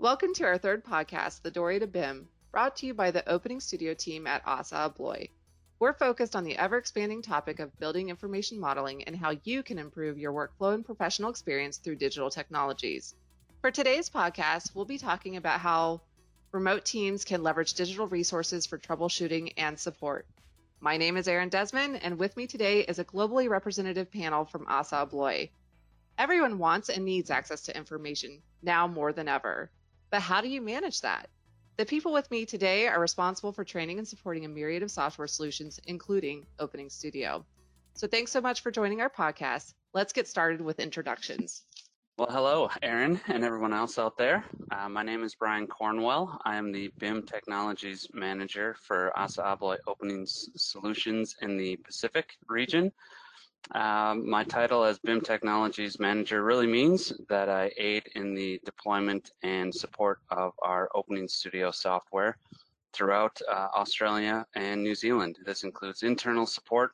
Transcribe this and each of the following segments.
Welcome to our third podcast, The Dory to BIM, brought to you by the Opening Studio team at ASSA ABLOY. We're focused on the ever expanding topic of building information modeling and how you can improve your workflow and professional experience through digital technologies. For today's podcast, we'll be talking about how remote teams can leverage digital resources for troubleshooting and support. My name is Erin Desmond, and with me today is a globally representative panel from ASSA ABLOY. Everyone wants and needs access to information, now more than ever. But how do you manage that? The people with me today are responsible for training and supporting a myriad of software solutions, including Opening Studio. So thanks so much for joining our podcast. Let's get started with introductions. Well, hello, Erin, and everyone else out there. Uh, my name is Brian Cornwell. I am the BIM Technologies Manager for ASSA ABLOY Opening Solutions in the Pacific region. Um, my title as BIM Technologies Manager really means that I aid in the deployment and support of our Opening Studio software throughout uh, Australia and New Zealand. This includes internal support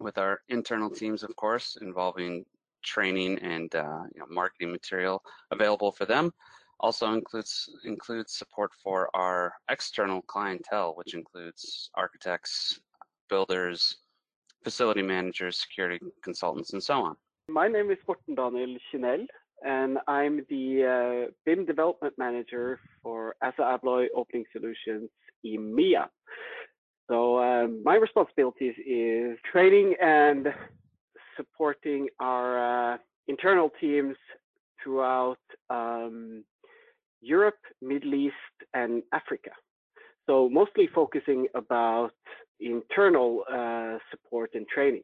with our internal teams, of course, involving training and uh, you know, marketing material available for them. Also includes includes support for our external clientele, which includes architects, builders, facility managers, security consultants, and so on. My name is Morten Daniel Chinel, and I'm the uh, BIM Development Manager for ASSA ABLOY Opening Solutions EMEA. So um, my responsibilities is training and supporting our uh, internal teams throughout um, Europe, Middle East, and Africa. So mostly focusing about internal uh, support and training.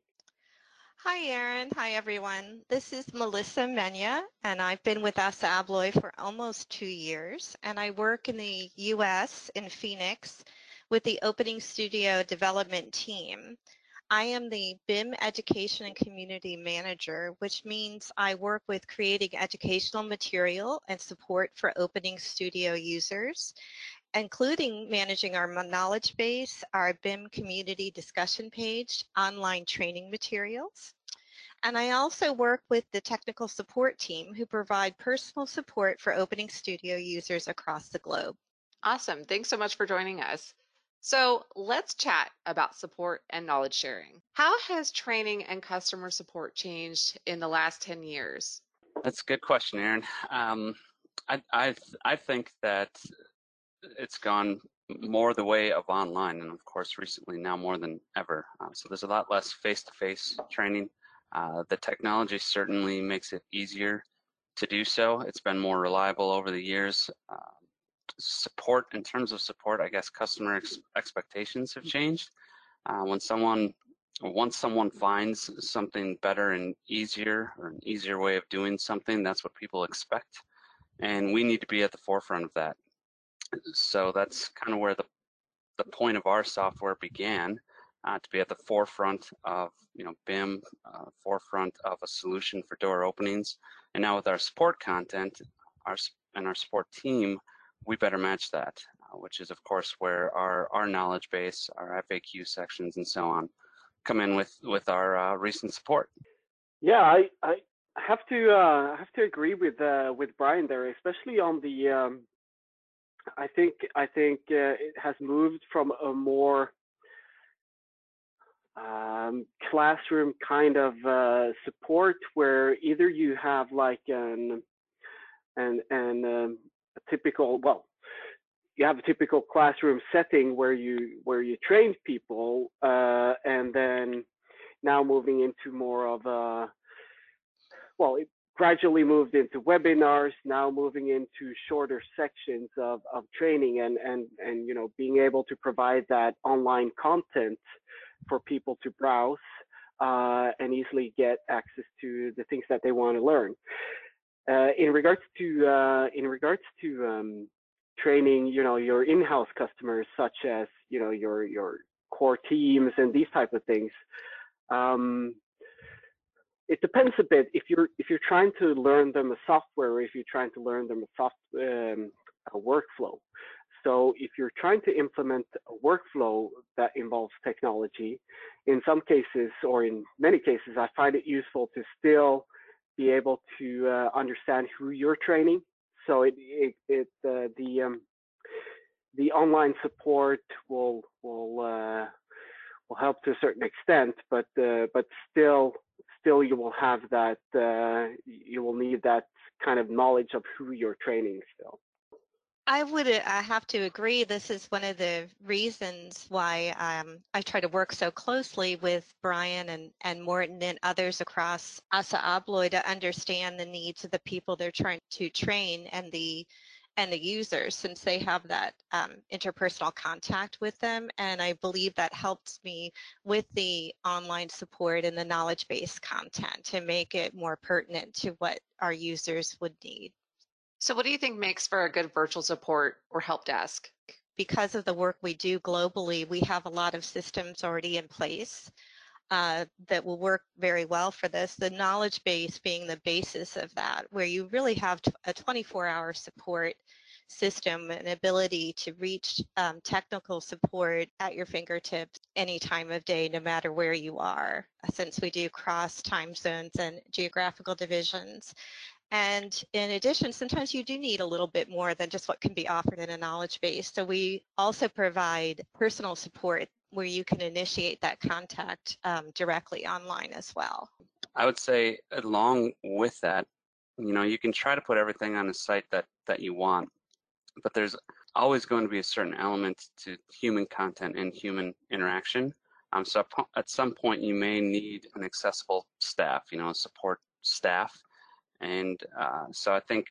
Hi, Erin. Hi, everyone. This is Melissa Menya, and I've been with ASSA ABLOY for almost two years, and I work in the U.S. in Phoenix with the Opening Studio development team. I am the BIM Education and Community Manager, which means I work with creating educational material and support for Opening Studio users including managing our knowledge base, our BIM community discussion page, online training materials. And I also work with the technical support team who provide personal support for Opening Studio users across the globe. Awesome. Thanks so much for joining us. So let's chat about support and knowledge sharing. How has training and customer support changed in the last 10 years? That's a good question, Erin. Um, I, I, I think that it's gone more the way of online and of course recently now more than ever. Uh, so there's a lot less face-to-face training. Uh, the technology certainly makes it easier to do so. It's been more reliable over the years. Uh, support in terms of support i guess customer ex expectations have changed. Uh, when someone once someone finds something better and easier or an easier way of doing something that's what people expect. And we need to be at the forefront of that so that's kind of where the the point of our software began uh, to be at the forefront of you know BIM, uh, forefront of a solution for door openings, and now with our support content, our and our support team, we better match that, uh, which is of course where our our knowledge base, our FAQ sections, and so on, come in with with our uh, recent support. Yeah, I I have to uh, have to agree with uh, with Brian there, especially on the um, I think I think uh, it has moved from a more um, classroom kind of uh, support where either you have like an an an um, a typical well you have a typical classroom setting where you where you train people uh, and then now moving into more of a well it, gradually moved into webinars, now moving into shorter sections of, of training and, and, and, you know, being able to provide that online content for people to browse uh, and easily get access to the things that they want to learn. Uh, in regards to, uh, in regards to um, training, you know, your in-house customers, such as, you know, your, your core teams and these type of things, um, it depends a bit if you're if you're trying to learn them a software or if you're trying to learn them a soft um, a workflow. So if you're trying to implement a workflow that involves technology in some cases or in many cases i find it useful to still be able to uh, understand who you're training. So it it, it uh, the um, the online support will will uh, will help to a certain extent, but uh, but still still you will have that uh, you will need that kind of knowledge of who you're training still. I would uh, I have to agree. This is one of the reasons why um, I try to work so closely with Brian and, and Morten and others across ASSA ABLOY to understand the needs of the people they're trying to train and the and the users since they have that um, interpersonal contact with them. And I believe that helps me with the online support and the knowledge base content to make it more pertinent to what our users would need. So, what do you think makes for a good virtual support or help desk? Because of the work we do globally, we have a lot of systems already in place uh, that will work very well for this. The knowledge base being the basis of that, where you really have a 24-hour support system and ability to reach um, technical support at your fingertips any time of day, no matter where you are, since we do cross time zones and geographical divisions. And in addition, sometimes you do need a little bit more than just what can be offered in a knowledge base. So we also provide personal support where you can initiate that contact um, directly online as well. I would say along with that, you know, you can try to put everything on a site that, that you want, but there's always going to be a certain element to human content and human interaction. Um, so at some point you may need an accessible staff, you know, support staff and uh, so I think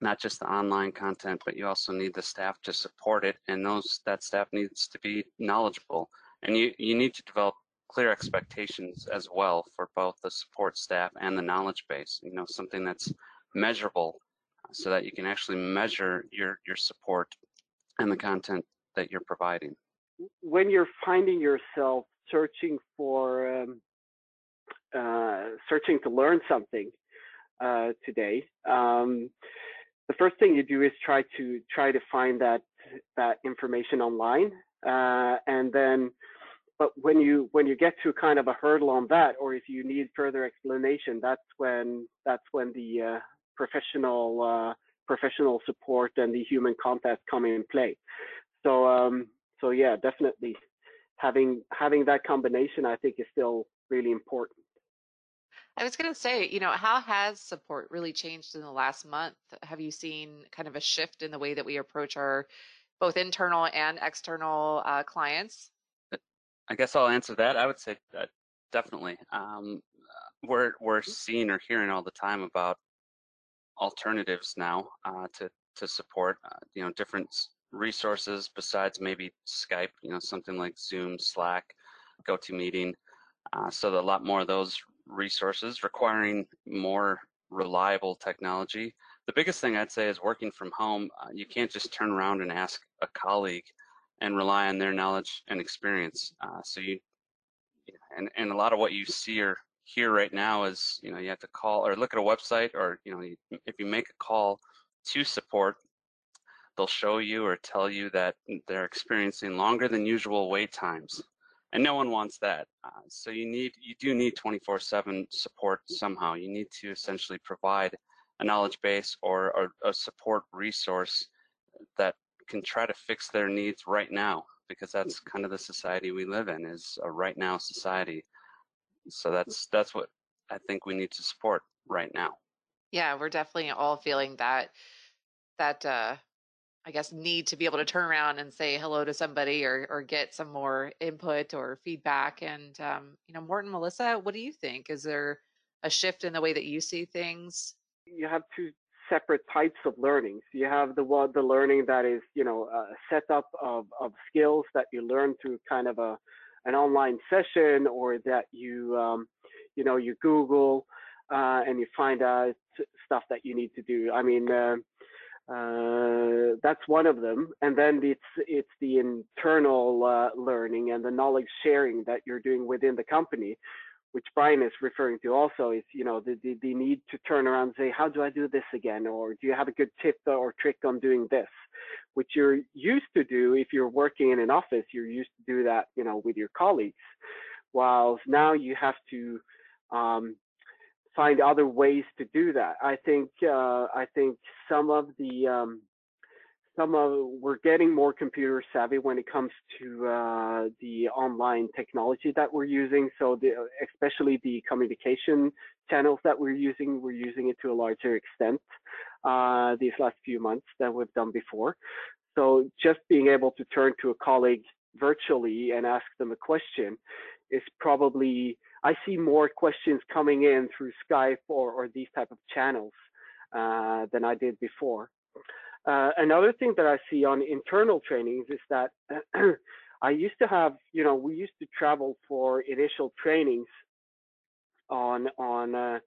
not just the online content, but you also need the staff to support it, and those that staff needs to be knowledgeable, and you you need to develop clear expectations as well for both the support staff and the knowledge base. You know, something that's measurable, so that you can actually measure your your support and the content that you're providing. When you're finding yourself searching for um, uh, searching to learn something, uh, today. Um, the first thing you do is try to try to find that that information online, uh, and then, but when you when you get to kind of a hurdle on that, or if you need further explanation, that's when that's when the uh, professional uh, professional support and the human contact come in play. So um, so yeah, definitely having having that combination, I think, is still really important. I was going to say, you know, how has support really changed in the last month? Have you seen kind of a shift in the way that we approach our both internal and external uh, clients? I guess I'll answer that. I would say that definitely. Um, we're we're seeing or hearing all the time about alternatives now uh, to to support. Uh, you know, different resources besides maybe Skype. You know, something like Zoom, Slack, GoToMeeting. Uh, so a lot more of those resources requiring more reliable technology. The biggest thing I'd say is working from home. Uh, you can't just turn around and ask a colleague and rely on their knowledge and experience. Uh, so you, and, and a lot of what you see or hear right now is, you know, you have to call or look at a website or, you know, if you make a call to support, they'll show you or tell you that they're experiencing longer than usual wait times and no one wants that. Uh, so you need, you do need 24/7 support somehow. You need to essentially provide a knowledge base or, or a support resource that can try to fix their needs right now, because that's kind of the society we live in is a right now society. So that's that's what I think we need to support right now. Yeah, we're definitely all feeling that that uh, I guess, need to be able to turn around and say hello to somebody or, or get some more input or feedback. And, um, you know, Morten, Melissa, what do you think? Is there a shift in the way that you see things? You have two separate types of learning. You have the the learning that is, you know, a setup of, of skills that you learn through kind of a, an online session or that you, um, you know, you Google uh, and you find out stuff that you need to do. I mean, uh, uh, that's one of them, and then it's it's the internal uh, learning and the knowledge sharing that you're doing within the company, which Brian is referring to. Also, is you know the, the the need to turn around and say, how do I do this again, or do you have a good tip or trick on doing this, which you're used to do if you're working in an office. You're used to do that, you know, with your colleagues, whilst now you have to um, find other ways to do that. I think uh, I think some of the um, some of we're getting more computer savvy when it comes to uh, the online technology that we're using. So the, especially the communication channels that we're using, we're using it to a larger extent uh, these last few months than we've done before. So just being able to turn to a colleague virtually and ask them a question is probably I see more questions coming in through Skype or, or these type of channels uh, than I did before. Uh, another thing that I see on internal trainings is that I used to have, you know, we used to travel for initial trainings on on uh,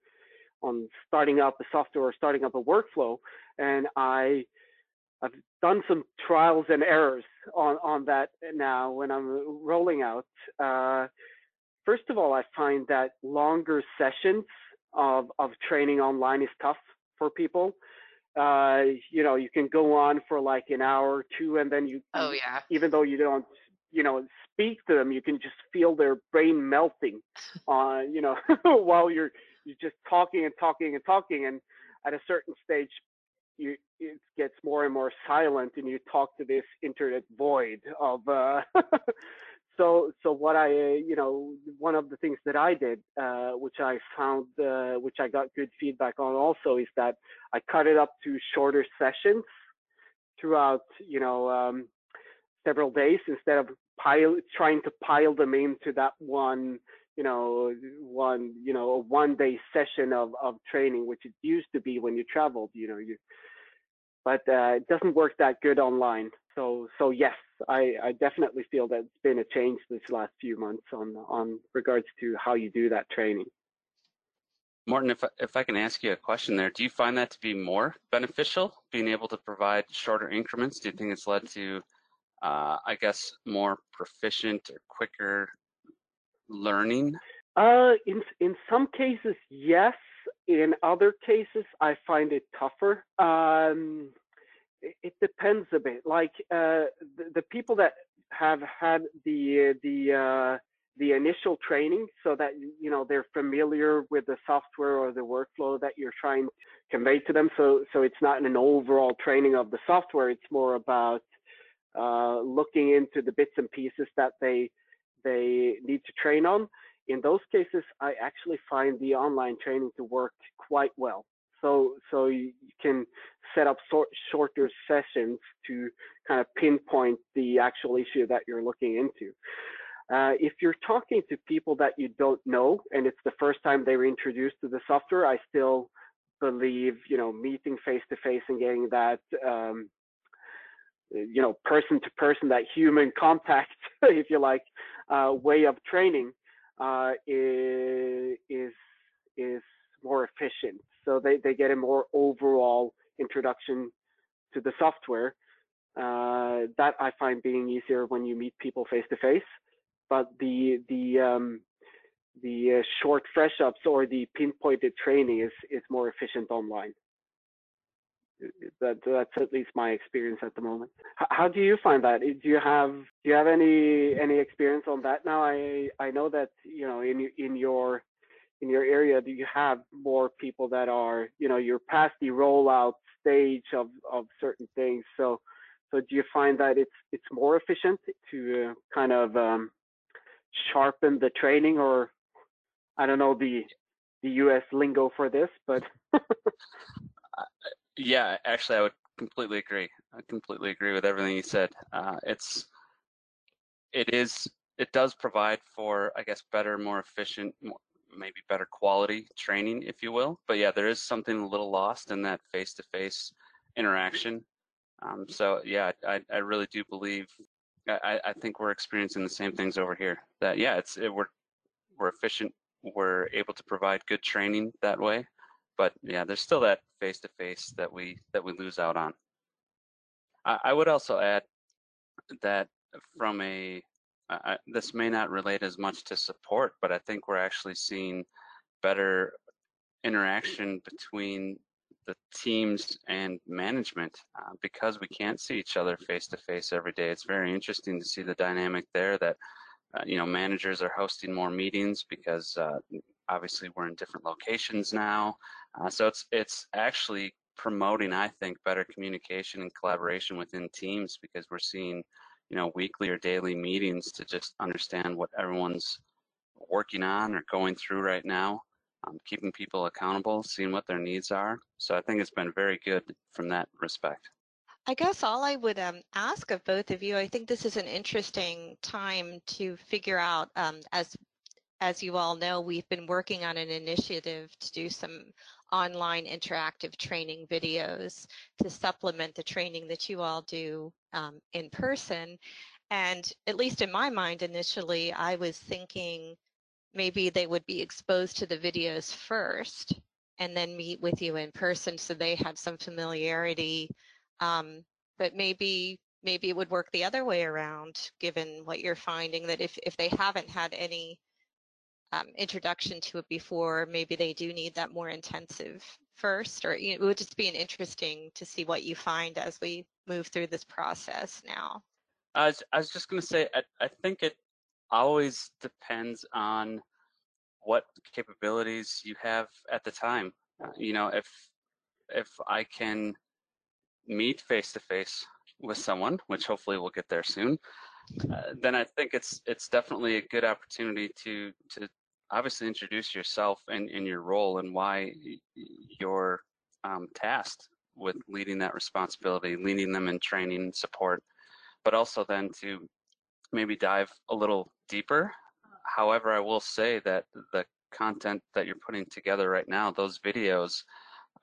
on starting up a software or starting up a workflow, and I I've done some trials and errors on on that now when I'm rolling out. Uh, first of all, I find that longer sessions of of training online is tough for people. Uh, you know, you can go on for like an hour or two, and then you, oh yeah, even though you don't, you know, speak to them, you can just feel their brain melting, uh, you know, while you're you're just talking and talking and talking, and at a certain stage, you it gets more and more silent, and you talk to this internet void of uh, so so what I you know one of the things that I did, uh, which I found uh, which I got good feedback on also is that I cut it up to shorter sessions throughout you know um, several days instead of pile trying to pile them into that one you know one you know a one day session of of training which it used to be when you traveled you know you but uh, it doesn't work that good online so so yes I, I definitely feel that it's been a change this last few months on on regards to how you do that training. Morten, if if I can ask you a question there, do you find that to be more beneficial, being able to provide shorter increments? Do you think it's led to, uh, I guess, more proficient or quicker learning? Uh, in in some cases, yes. In other cases, I find it tougher. Um, it depends a bit. Like uh, the, the, people that have had the the uh, the initial training, so that you know they're familiar with the software or the workflow that you're trying to convey to them. So so it's not an overall training of the software. It's more about uh, looking into the bits and pieces that they they need to train on. In those cases, I actually find the online training to work quite well so so you can set up shorter sessions to kind of pinpoint the actual issue that you're looking into. Uh, if you're talking to people that you don't know and it's the first time they were introduced to the software, I still believe you know meeting face to face and getting that um, you know person to person that human contact, if you like, uh, way of training uh, is is is more efficient so they, they get a more overall introduction to the software. Uh, that I find being easier when you meet people face to face. But the the um, the uh, short fresh ups or the pinpointed training is is more efficient online. That that's at least my experience at the moment. H how do you find that? Do you have do you have any any experience on that now? I I know that you know in in your in your area do you have more people that are you know you're past the rollout stage of of certain things. So so do you find that it's it's more efficient to uh, kind of um, sharpen the training? Or i don't know the the us lingo for this but yeah actually i would completely agree. I completely agree with everything you said. Uh, it's it is it does provide for i guess better more efficient more, maybe better quality training, if you will. But yeah, there is something a little lost in that face-to-face interaction. Um, so yeah, I, I really do believe. I, I think we're experiencing the same things over here. That yeah, it's it, we're we're efficient. We're able to provide good training that way. But yeah, there's still that face-to-face that we that we lose out on. I, I would also add that from a I, this may not relate as much to support, but I think we're actually seeing better interaction between the teams and management uh, because we can't see each other face to face every day. It's very interesting to see the dynamic there that uh, you know managers are hosting more meetings because uh, obviously we're in different locations now. Uh, so it's it's actually promoting, I think, better communication and collaboration within teams because we're seeing, you know, weekly or daily meetings to just understand what everyone's working on or going through right now, um, keeping people accountable, seeing what their needs are. So I think it's been very good from that respect. I guess all I would um, ask of both of you, I think this is an interesting time to figure out, um, as as you all know, we've been working on an initiative to do some online interactive training videos to supplement the training that you all do um, in person. And at least in my mind, initially, I was thinking maybe they would be exposed to the videos first and then meet with you in person so they had some familiarity. Um, but maybe maybe it would work the other way around, given what you're finding that if, if they haven't had any um, introduction to it before, maybe they do need that more intensive first, or you know, it would just be an interesting to see what you find as we move through this process now. I was, I was just going to say, I, I think it always depends on what capabilities you have at the time. You know, if if I can meet face to face with someone, which hopefully we'll get there soon, uh, then I think it's it's definitely a good opportunity to to obviously introduce yourself and, and your role and why you're um, tasked with leading that responsibility, leading them in training and support, but also then to maybe dive a little deeper. However, I will say that the content that you're putting together right now, those videos,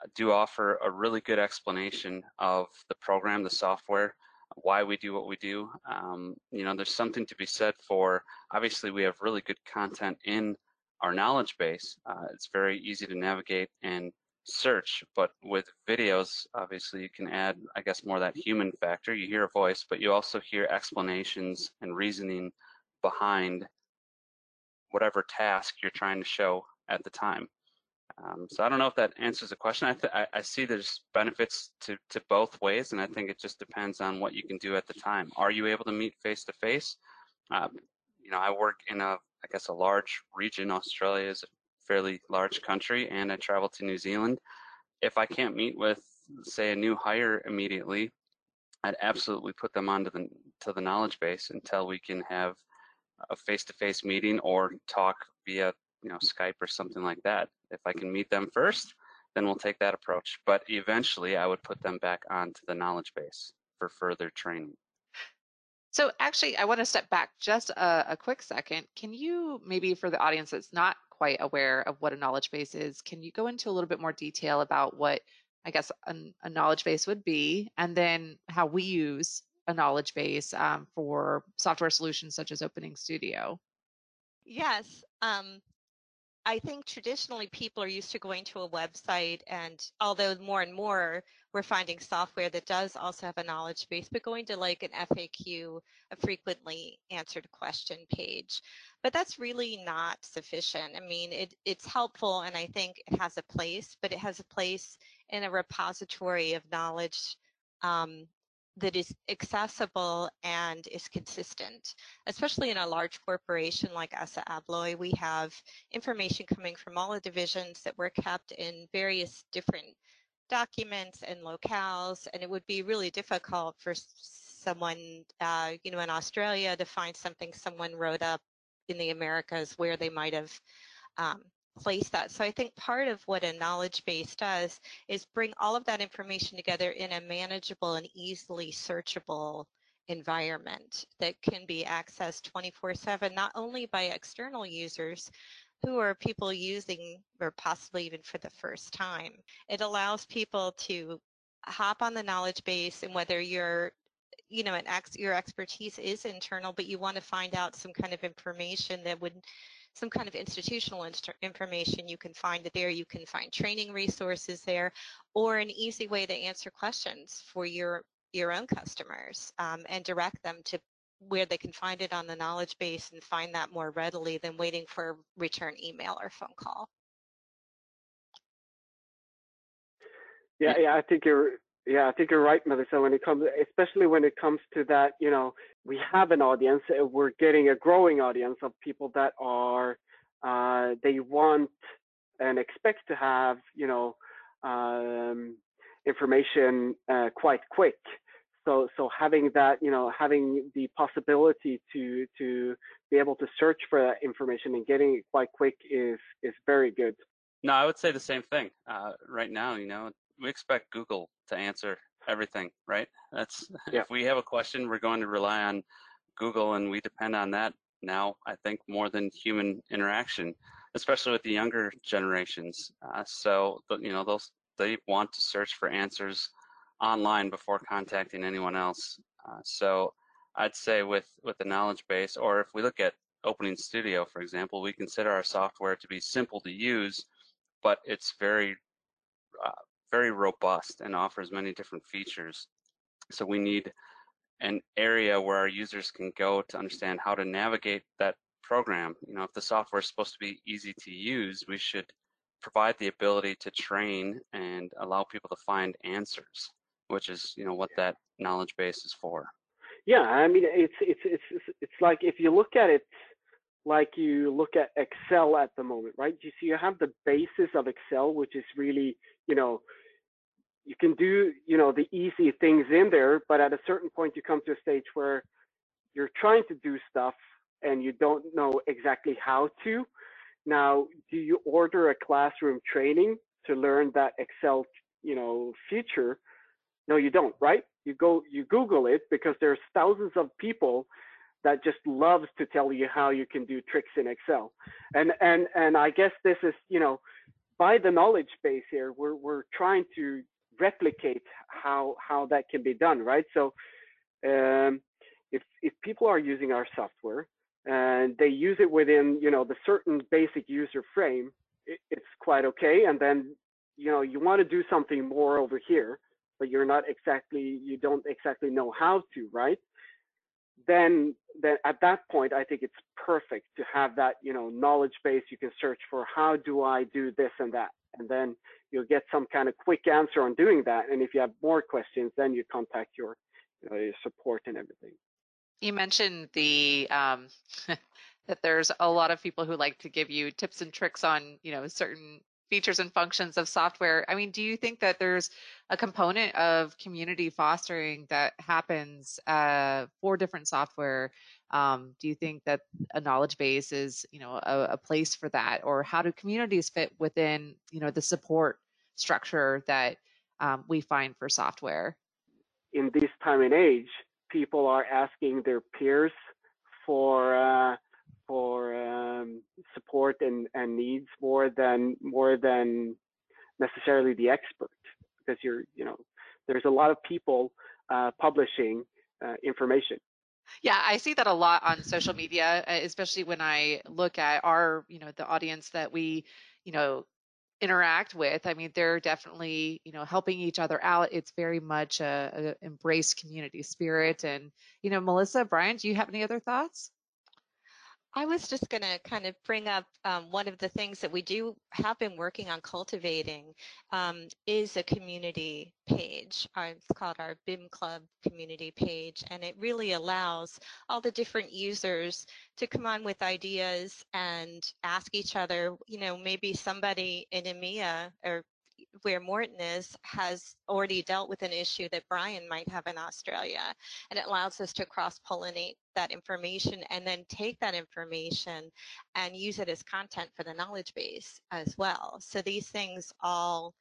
uh, do offer a really good explanation of the program, the software, why we do what we do. Um, you know, there's something to be said for, obviously we have really good content in our knowledge base. Uh, it's very easy to navigate and search, but with videos, obviously you can add, I guess, more that human factor. You hear a voice, but you also hear explanations and reasoning behind whatever task you're trying to show at the time. Um, so I don't know if that answers the question. I, I, I, see there's benefits to, to both ways, and I think it just depends on what you can do at the time. Are you able to meet face to face? You know, I work in a I guess, a large region. Australia is a fairly large country, and I travel to New Zealand. If I can't meet with, say, a new hire immediately, I'd absolutely put them onto the to the knowledge base until we can have a face-to-face meeting or talk via you know Skype or something like that. If I can meet them first, then we'll take that approach. But eventually, I would put them back onto the knowledge base for further training. So actually, I want to step back just a, a, quick second. Can you maybe for the audience that's not quite aware of what a knowledge base is, can you go into a little bit more detail about what I guess a, knowledge base would be, and then how we use a knowledge base um, for software solutions such as Opening Studio? Yes. Um, I think traditionally people are used to going to a website and although more and more we're finding software that does also have a knowledge base, but going to like an FAQ, a frequently answered question page. But that's really not sufficient. I mean, it, it's helpful and I think it has a place, but it has a place in a repository of knowledge um, that is accessible and is consistent. Especially in a large corporation like ASSA ABLOY, we have information coming from all the divisions that were kept in various different documents and locales, and it would be really difficult for someone, uh, you know, in Australia to find something someone wrote up in the Americas where they might have um, place that. So I think part of what a knowledge base does is bring all of that information together in a manageable and easily searchable environment that can be accessed 24-7, not only by external users, who are people using or possibly even for the first time. It allows people to hop on the knowledge base and whether you're you know, ex, your expertise is internal, but you want to find out some kind of information that would some kind of institutional information, you can find there. You can find training resources there, or an easy way to answer questions for your your own customers um, and direct them to where they can find it on the knowledge base and find that more readily than waiting for a return email or phone call. Yeah, yeah, I think you're yeah, I think you're right, Melissa. When it comes, especially when it comes to that, you know, we have an audience. Uh, we're getting a growing audience of people that are uh, they want and expect to have, you know, um, information uh, quite quick. So, so having that, you know, having the possibility to to be able to search for that information and getting it quite quick is is very good. No, I would say the same thing. Uh, right now, you know, we expect Google to answer everything, right? That's yeah. if we have a question, we're going to rely on Google, and we depend on that now. I think more than human interaction, especially with the younger generations. Uh, so, you know, those they want to search for answers online before contacting anyone else. Uh, so, I'd say with with the knowledge base, or if we look at Opening Studio, for example, we consider our software to be simple to use, but it's very uh, very robust and offers many different features. So we need an area where our users can go to understand how to navigate that program. You know, if the software is supposed to be easy to use, we should provide the ability to train and allow people to find answers, which is, you know, what that knowledge base is for. Yeah, I mean, it's it's it's it's like if you look at it like you look at Excel at the moment, right? You see, you have the basis of Excel, which is really, you know, you can do, you know, the easy things in there, but at a certain point, you come to a stage where you're trying to do stuff and you don't know exactly how to. Now, do you order a classroom training to learn that Excel, you know, feature? No, you don't, right? You go, you Google it because there's thousands of people that just loves to tell you how you can do tricks in Excel. And and and I guess this is, you know, by the knowledge base here, we're we're trying to replicate how how that can be done, right? So um, if if people are using our software and they use it within, you know, the certain basic user frame, it, it's quite okay. And then, you know, you want to do something more over here, but you're not exactly, you don't exactly know how to, right? Then then at that point i think it's perfect to have that you know knowledge base. You can search for how do i do this and that? And then you'll get some kind of quick answer on doing that. And if you have more questions then you contact your, you know, your support and everything. You mentioned the um, that there's a lot of people who like to give you tips and tricks on you know certain features and functions of software. I mean, do you think that there's a component of community fostering that happens uh, for different software? Um, do you think that a knowledge base is, you know, a, a, place for that, or how do communities fit within, you know, the support structure that um, we find for software? In this time and age, people are asking their peers for uh, for um, support and, and needs more than more than necessarily the expert. Because you're you know there's a lot of people uh, publishing uh, information. Yeah i see that a lot on social media especially when i look at our you know the audience that we you know interact with. I mean they're definitely you know helping each other out. It's very much a, a embrace community spirit. And you know melissa brian do you have any other thoughts I was just going to kind of bring up um, one of the things that we do have been working on cultivating um, is a community page. Uh, it's called our BIM Club community page, and it really allows all the different users to come on with ideas and ask each other, you know, maybe somebody in EMEA or where Morten is has already dealt with an issue that Brian might have in Australia. And it allows us to cross pollinate that information and then take that information and use it as content for the knowledge base as well. So these things all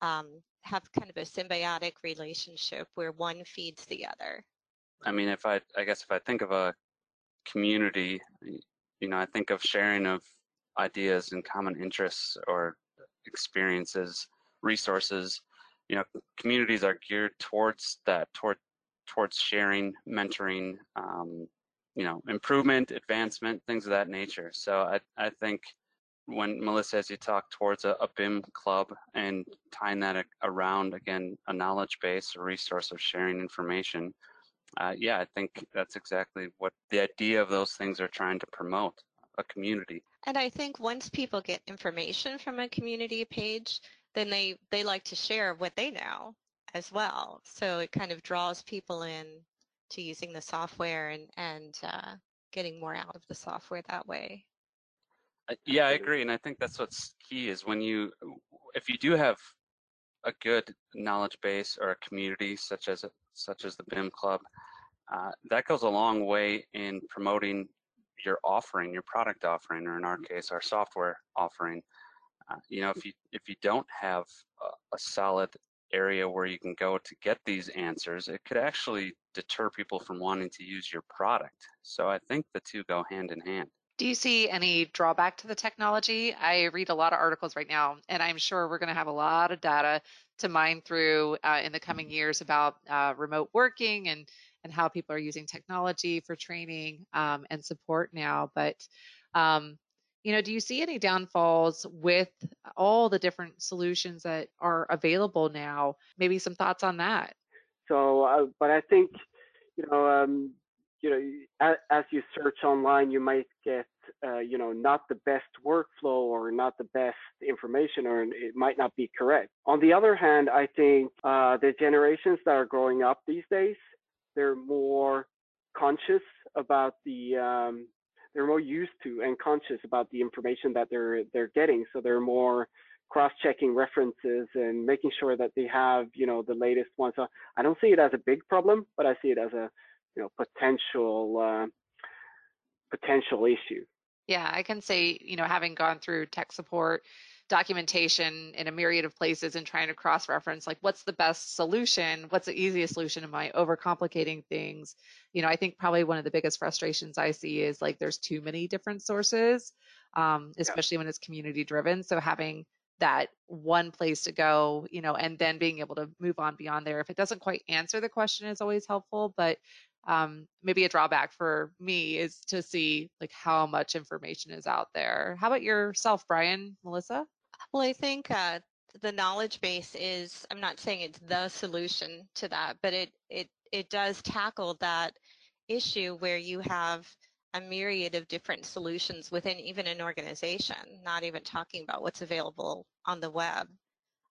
um, have kind of a symbiotic relationship where one feeds the other. I mean, if I, I guess if I think of a community, you know, I think of sharing of ideas and common interests or experiences resources. You know, communities are geared towards that, toward towards sharing, mentoring, um, you know, improvement, advancement, things of that nature. So I I think when Melissa, as you talk towards a, a BIM club and tying that around again a knowledge base, a resource of sharing information, uh, yeah, I think that's exactly what the idea of those things are trying to promote a community. And I think once people get information from a community page, then they they like to share what they know as well. So it kind of draws people in to using the software and and uh, getting more out of the software that way. Yeah, I agree, and I think that's what's key is when you, if you do have a good knowledge base or a community such as such as the BIM Club, uh, that goes a long way in promoting your offering, your product offering, or in our case, our software offering. Uh, you know, if you if you don't have a, a solid area where you can go to get these answers, it could actually deter people from wanting to use your product. So I think the two go hand in hand. Do you see any drawback to the technology? I read a lot of articles right now, and I'm sure we're going to have a lot of data to mine through uh, in the coming years about uh, remote working and and how people are using technology for training um, and support now. But um, you know, do you see any downfalls with all the different solutions that are available now? Maybe some thoughts on that. So, uh, but I think, you know, um, you know, as, as, you search online, you might get, uh, you know, not the best workflow or not the best information, or it might not be correct. On the other hand, I think uh, the generations that are growing up these days, they're more conscious about the um, they're more used to and conscious about the information that they're they're getting. So they're more cross-checking references and making sure that they have you know the latest one. So i don't see it as a big problem but i see it as a you know potential uh, potential issue. Yeah i can say you know having gone through tech support documentation in a myriad of places and trying to cross reference like what's the best solution? What's the easiest solution? Am i overcomplicating things? You know i think probably one of the biggest frustrations i see is like there's too many different sources um, especially yeah. when it's community driven so having that one place to go you know and then being able to move on beyond there. If it doesn't quite answer the question is always helpful but um, maybe a drawback for me is to see like how much information is out there. How about yourself brian? Melissa? Well, I think uh, the knowledge base is, I'm not saying it's the solution to that, but it, it, it does tackle that issue where you have a myriad of different solutions within even an organization, not even talking about what's available on the web.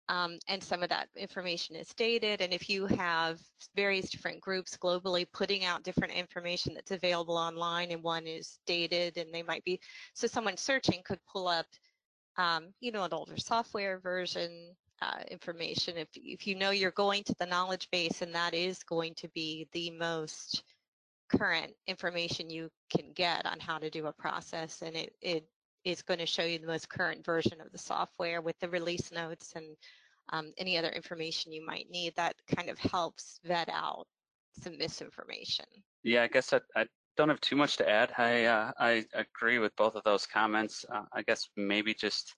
Um, and some of that information is dated. And if you have various different groups globally putting out different information that's available online and one is dated and they might be, so someone searching could pull up um, you know, an older software version uh, information. If, if you know you're going to the knowledge base and that is going to be the most current information you can get on how to do a process and it, it is going to show you the most current version of the software with the release notes and um, any other information you might need that kind of helps vet out some misinformation. Yeah, I guess I, I don't have too much to add. I uh, I agree with both of those comments. Uh, I guess maybe just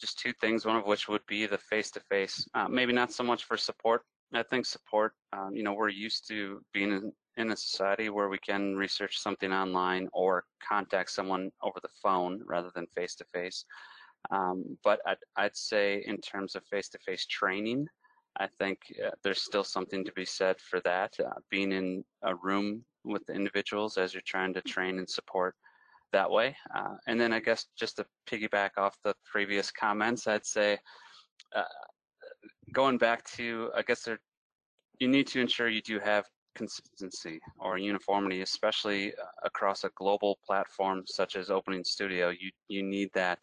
just two things. One of which would be the face-to-face. Uh, maybe not so much for support. I think support. Um, you know, we're used to being in, in a society where we can research something online or contact someone over the phone rather than face-to-face. Um, but I'd, I'd say in terms of face-to-face training, I think uh, there's still something to be said for that. Uh, being in a room with the individuals as you're trying to train and support that way. Uh, and then I guess just to piggyback off the previous comments, I'd say uh, going back to, I guess there, you need to ensure you do have consistency or uniformity, especially uh, across a global platform such as Opening Studio. You you need that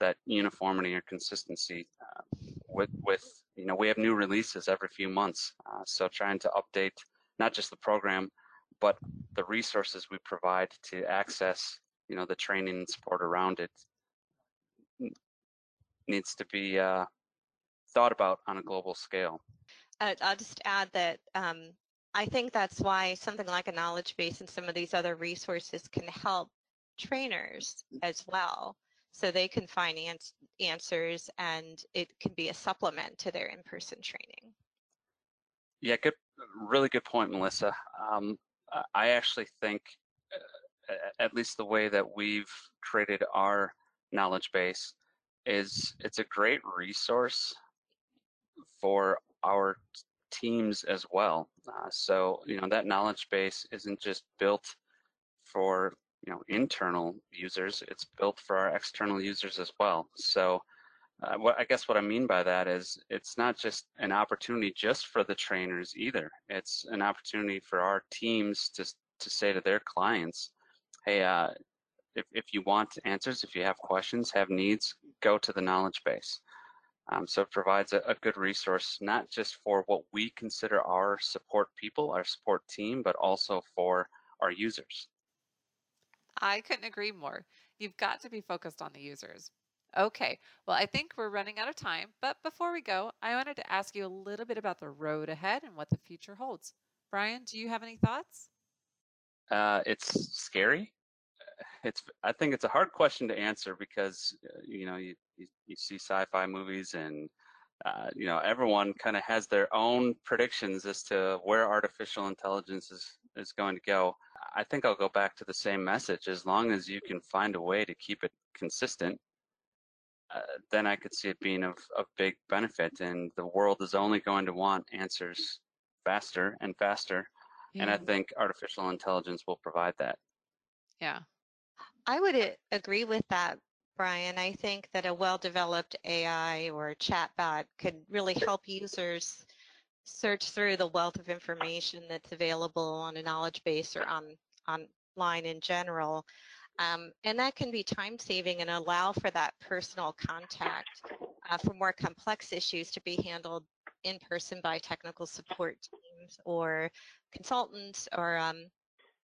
that uniformity or consistency uh, with with you know we have new releases every few months, uh, so trying to update not just the program but the resources we provide to access, you know, the training and support around it needs to be uh, thought about on a global scale. I'll just add that um, I think that's why something like a knowledge base and some of these other resources can help trainers as well so they can find ans answers and it can be a supplement to their in-person training. Yeah, good, really good point, Melissa. Um, I actually think, uh, at least the way that we've created our knowledge base, is it's a great resource for our teams as well. Uh, so you know that knowledge base isn't just built for you know internal users; it's built for our external users as well. So uh, what I guess what I mean by that is it's not just an opportunity just for the trainers either. It's an opportunity for our teams to to say to their clients, "Hey, uh, if, if you want answers, if you have questions, have needs, go to the knowledge base. Um, so it provides a, a, good resource, not just for what we consider our support people, our support team, but also for our users. I couldn't agree more. You've got to be focused on the users. Okay, well, I think we're running out of time, but before we go, I wanted to ask you a little bit about the road ahead and what the future holds. Brian, do you have any thoughts? Uh, it's scary. It's I think it's a hard question to answer because uh, you know you, you, you see sci-fi movies and uh, you know everyone kind of has their own predictions as to where artificial intelligence is is going to go. I think I'll go back to the same message. As long as you can find a way to keep it consistent, uh, then I could see it being of, of big benefit. And the world is only going to want answers faster and faster. Yeah. And I think artificial intelligence will provide that. Yeah. I would uh, agree with that, Brian. I think that a well-developed AI or chatbot could really help users search through the wealth of information that's available on a knowledge base or on online in general. Um, and that can be time saving and allow for that personal contact uh, for more complex issues to be handled in person by technical support teams or consultants or um,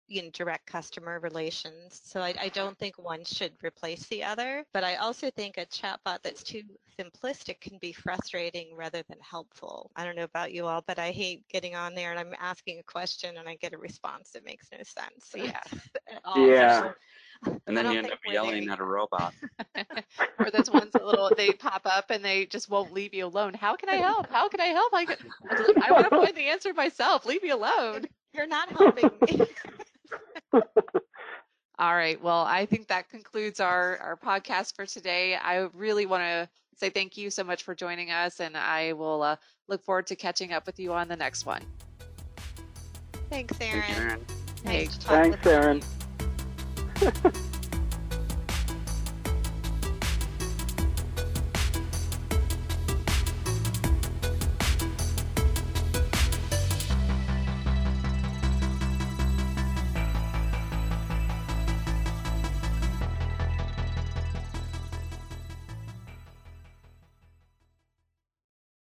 you know, direct customer relations. So I, I, don't think one should replace the other, but I also think a chatbot that's too simplistic can be frustrating rather than helpful. I don't know about you all, but I hate getting on there and I'm asking a question and I get a response that makes no sense. Yeah. yeah. And then you end up yelling at a robot. or those ones that little they pop up and they just won't leave you alone. How can I help? How can I help? I, I want to find the answer myself. Leave me alone. You're not helping me. All right. Well, I think that concludes our, our podcast for today. I really want to say thank you so much for joining us, and I will uh, look forward to catching up with you on the next one. Thanks, Erin. Thank you, Erin. Nice Thanks, Erin.